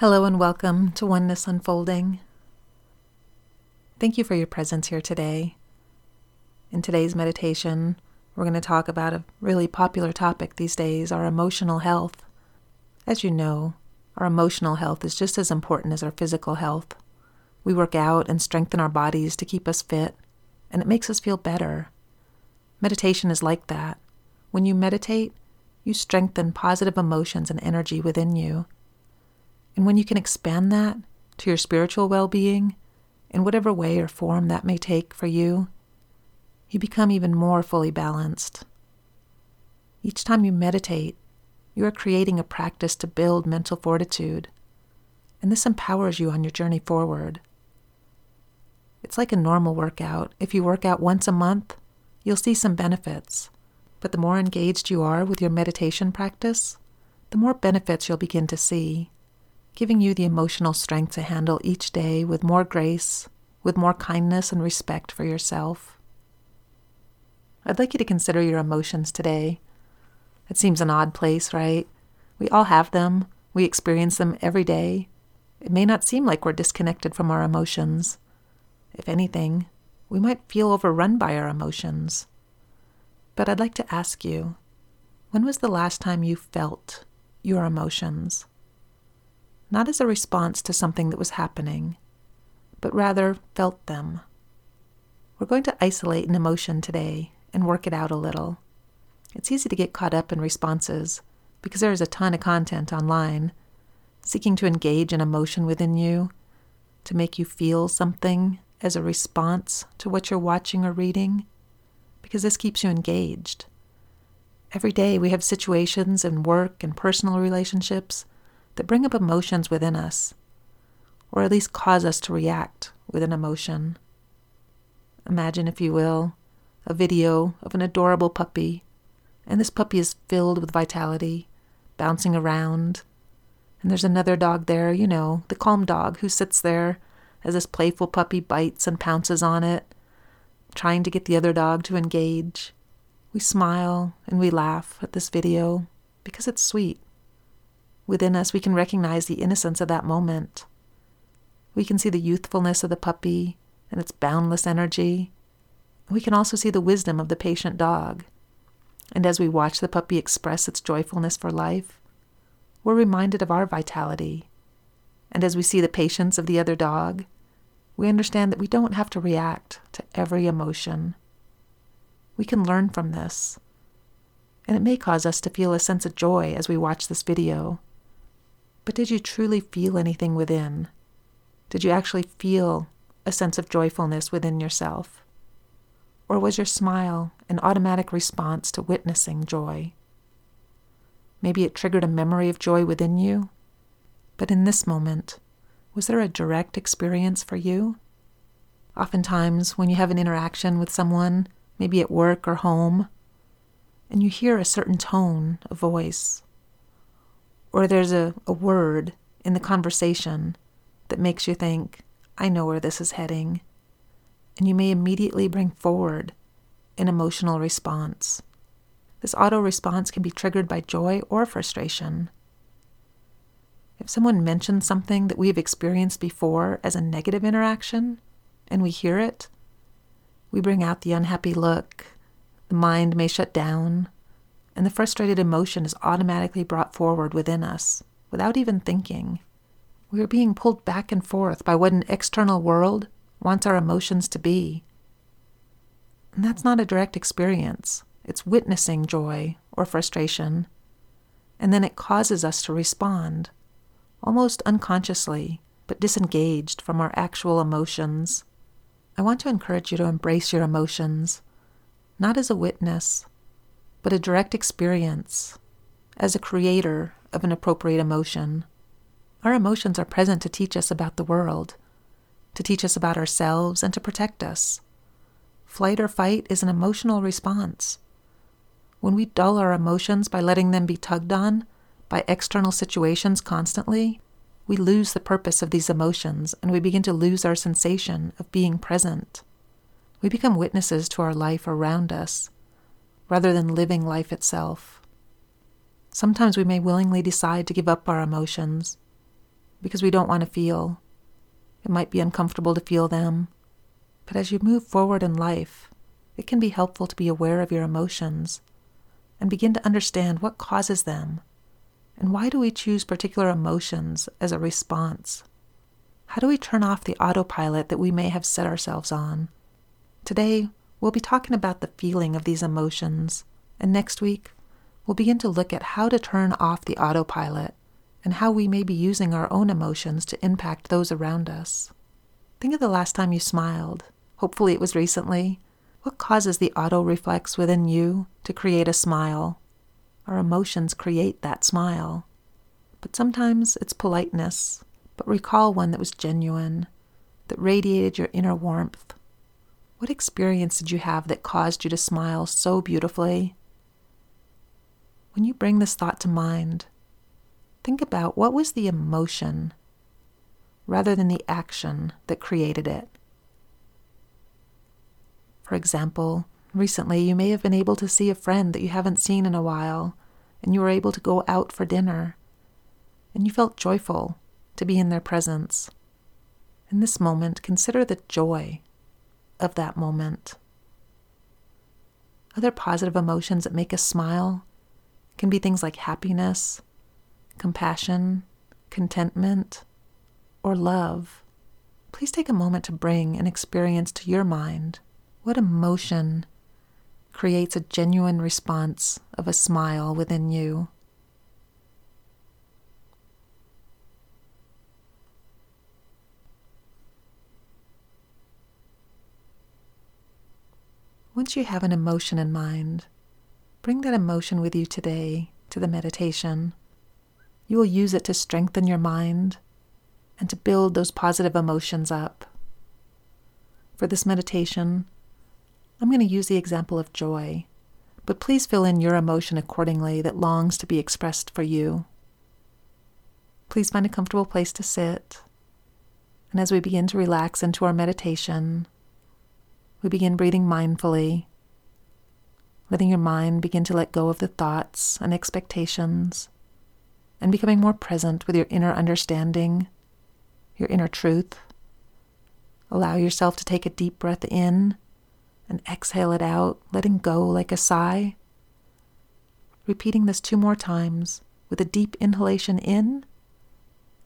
Hello and welcome to Oneness Unfolding. Thank you for your presence here today. In today's meditation, we're going to talk about a really popular topic these days our emotional health. As you know, our emotional health is just as important as our physical health. We work out and strengthen our bodies to keep us fit, and it makes us feel better. Meditation is like that. When you meditate, you strengthen positive emotions and energy within you and when you can expand that to your spiritual well being, in whatever way or form that may take for you, you become even more fully balanced. Each time you meditate, you are creating a practice to build mental fortitude, and this empowers you on your journey forward. It's like a normal workout. If you work out once a month, you'll see some benefits. But the more engaged you are with your meditation practice, the more benefits you'll begin to see giving you the emotional strength to handle each day with more grace, with more kindness and respect for yourself. I'd like you to consider your emotions today. It seems an odd place, right? We all have them, we experience them every day. It may not seem like we're disconnected from our emotions. If anything, we might feel overrun by our emotions. But I'd like to ask you when was the last time you felt your emotions? Not as a response to something that was happening, but rather felt them. We're going to isolate an emotion today and work it out a little. It's easy to get caught up in responses because there is a ton of content online seeking to engage an emotion within you, to make you feel something as a response to what you're watching or reading, because this keeps you engaged. Every day we have situations in work and personal relationships that bring up emotions within us, or at least cause us to react with an emotion. Imagine, if you will, a video of an adorable puppy, and this puppy is filled with vitality, bouncing around. And there's another dog there, you know, the calm dog who sits there as this playful puppy bites and pounces on it, trying to get the other dog to engage. We smile and we laugh at this video because it's sweet. Within us, we can recognize the innocence of that moment. We can see the youthfulness of the puppy and its boundless energy. We can also see the wisdom of the patient dog. And as we watch the puppy express its joyfulness for life, we're reminded of our vitality. And as we see the patience of the other dog, we understand that we don't have to react to every emotion. We can learn from this. And it may cause us to feel a sense of joy as we watch this video. But did you truly feel anything within? Did you actually feel a sense of joyfulness within yourself? Or was your smile an automatic response to witnessing joy? Maybe it triggered a memory of joy within you. But in this moment, was there a direct experience for you? Oftentimes, when you have an interaction with someone, maybe at work or home, and you hear a certain tone of voice or there's a, a word in the conversation that makes you think, I know where this is heading. And you may immediately bring forward an emotional response. This auto response can be triggered by joy or frustration. If someone mentions something that we've experienced before as a negative interaction and we hear it, we bring out the unhappy look, the mind may shut down, and the frustrated emotion is automatically brought forward within us without even thinking. We are being pulled back and forth by what an external world wants our emotions to be. And that's not a direct experience, it's witnessing joy or frustration. And then it causes us to respond, almost unconsciously, but disengaged from our actual emotions. I want to encourage you to embrace your emotions, not as a witness, but a direct experience as a creator of an appropriate emotion. Our emotions are present to teach us about the world, to teach us about ourselves, and to protect us. Flight or fight is an emotional response. When we dull our emotions by letting them be tugged on by external situations constantly, we lose the purpose of these emotions and we begin to lose our sensation of being present. We become witnesses to our life around us rather than living life itself. Sometimes we may willingly decide to give up our emotions, because we don't want to feel. It might be uncomfortable to feel them. But as you move forward in life, it can be helpful to be aware of your emotions and begin to understand what causes them and why do we choose particular emotions as a response. How do we turn off the autopilot that we may have set ourselves on? Today, we'll be talking about the feeling of these emotions, and next week, we'll begin to look at how to turn off the autopilot and how we may be using our own emotions to impact those around us. Think of the last time you smiled. Hopefully, it was recently. What causes the auto reflex within you to create a smile? Our emotions create that smile. But sometimes it's politeness, but recall one that was genuine, that radiated your inner warmth. What experience did you have that caused you to smile so beautifully? When you bring this thought to mind, think about what was the emotion rather than the action that created it. For example, recently you may have been able to see a friend that you haven't seen in a while, and you were able to go out for dinner, and you felt joyful to be in their presence. In this moment, consider the joy of that moment. Other positive emotions that make us smile can be things like happiness, compassion, contentment, or love. Please take a moment to bring an experience to your mind. What emotion creates a genuine response of a smile within you? Once you have an emotion in mind, bring that emotion with you today to the meditation. You will use it to strengthen your mind and to build those positive emotions up. For this meditation, I'm going to use the example of joy, but please fill in your emotion accordingly that longs to be expressed for you. Please find a comfortable place to sit. And as we begin to relax into our meditation, we begin breathing mindfully, letting your mind begin to let go of the thoughts and expectations, and becoming more present with your inner understanding, your inner truth. Allow yourself to take a deep breath in and exhale it out, letting go like a sigh. Repeating this two more times with a deep inhalation in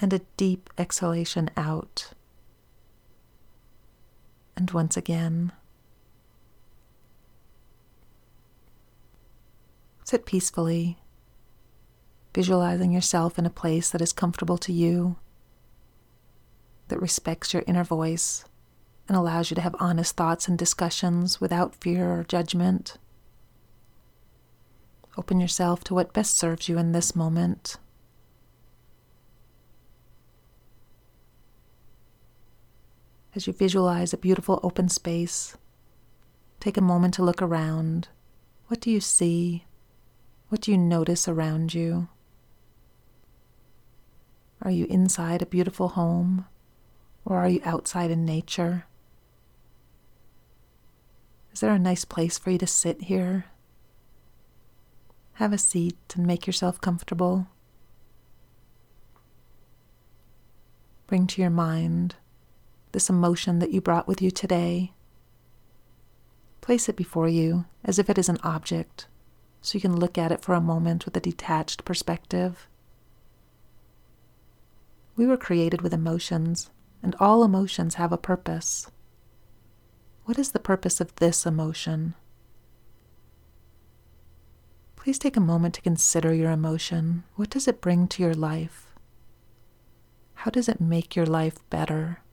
and a deep exhalation out and once again. Sit peacefully, visualizing yourself in a place that is comfortable to you, that respects your inner voice, and allows you to have honest thoughts and discussions without fear or judgment. Open yourself to what best serves you in this moment. As you visualize a beautiful open space, take a moment to look around. What do you see? What do you notice around you? Are you inside a beautiful home or are you outside in nature? Is there a nice place for you to sit here? Have a seat and make yourself comfortable. Bring to your mind this emotion that you brought with you today. Place it before you as if it is an object, so you can look at it for a moment with a detached perspective. We were created with emotions, and all emotions have a purpose. What is the purpose of this emotion? Please take a moment to consider your emotion. What does it bring to your life? How does it make your life better?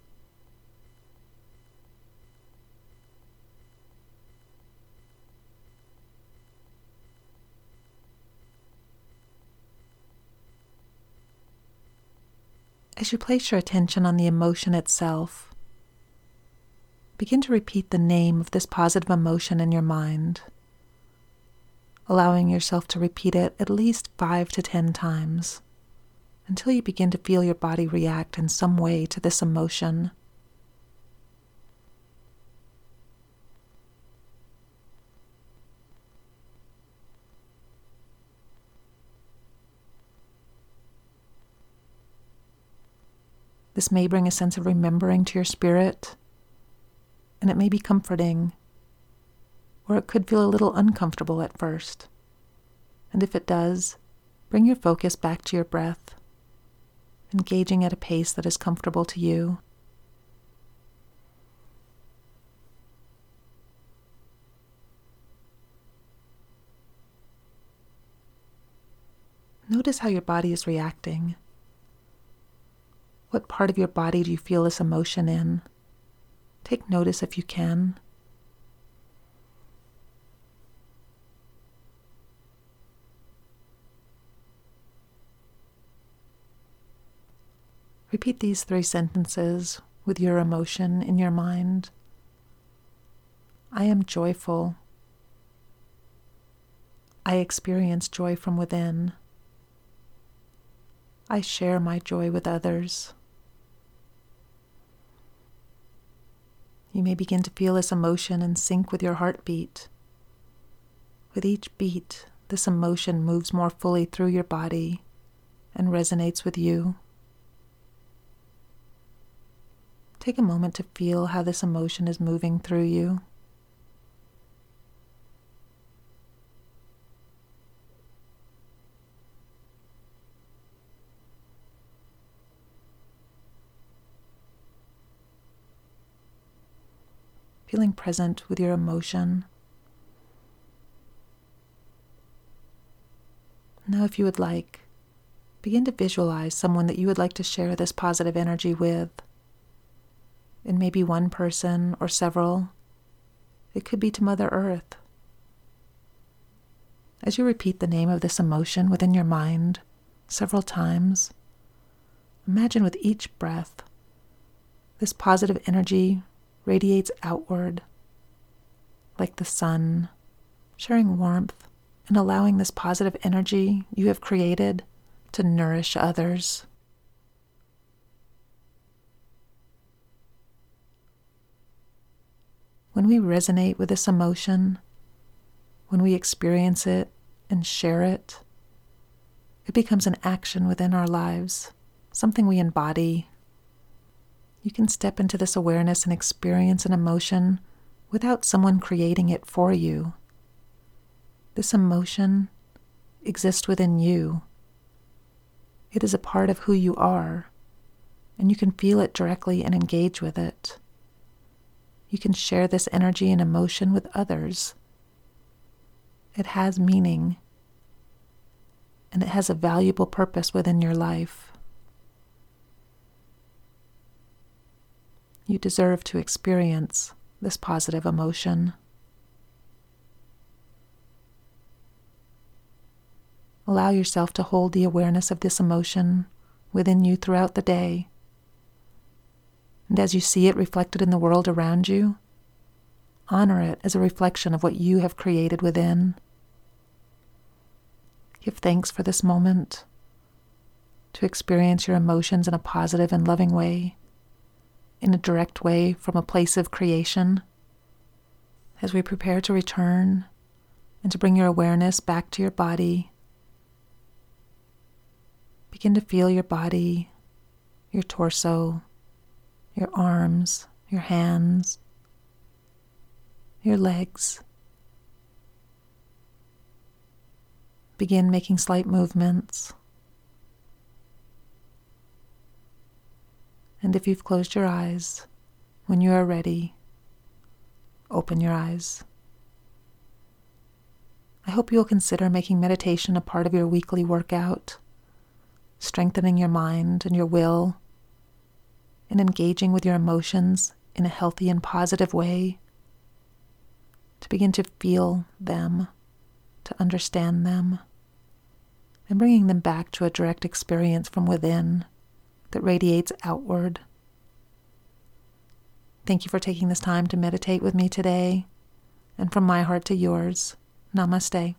As you place your attention on the emotion itself, begin to repeat the name of this positive emotion in your mind, allowing yourself to repeat it at least five to ten times until you begin to feel your body react in some way to this emotion. This may bring a sense of remembering to your spirit, and it may be comforting, or it could feel a little uncomfortable at first. And if it does, bring your focus back to your breath, engaging at a pace that is comfortable to you. Notice how your body is reacting. What part of your body do you feel this emotion in? Take notice if you can. Repeat these three sentences with your emotion in your mind. I am joyful. I experience joy from within. I share my joy with others. You may begin to feel this emotion in sync with your heartbeat. With each beat, this emotion moves more fully through your body and resonates with you. Take a moment to feel how this emotion is moving through you. Feeling present with your emotion. Now, if you would like, begin to visualize someone that you would like to share this positive energy with. It may be one person or several. It could be to Mother Earth. As you repeat the name of this emotion within your mind several times, imagine with each breath this positive energy radiates outward like the sun, sharing warmth and allowing this positive energy you have created to nourish others. When we resonate with this emotion, when we experience it and share it, it becomes an action within our lives, something we embody you can step into this awareness and experience an emotion without someone creating it for you. This emotion exists within you. It is a part of who you are, and you can feel it directly and engage with it. You can share this energy and emotion with others. It has meaning, and it has a valuable purpose within your life. You deserve to experience this positive emotion. Allow yourself to hold the awareness of this emotion within you throughout the day. And as you see it reflected in the world around you, honor it as a reflection of what you have created within. Give thanks for this moment to experience your emotions in a positive and loving way in a direct way from a place of creation. As we prepare to return and to bring your awareness back to your body, begin to feel your body, your torso, your arms, your hands, your legs. Begin making slight movements. And if you've closed your eyes, when you are ready, open your eyes. I hope you'll consider making meditation a part of your weekly workout, strengthening your mind and your will, and engaging with your emotions in a healthy and positive way, to begin to feel them, to understand them, and bringing them back to a direct experience from within that radiates outward. Thank you for taking this time to meditate with me today. And from my heart to yours, namaste.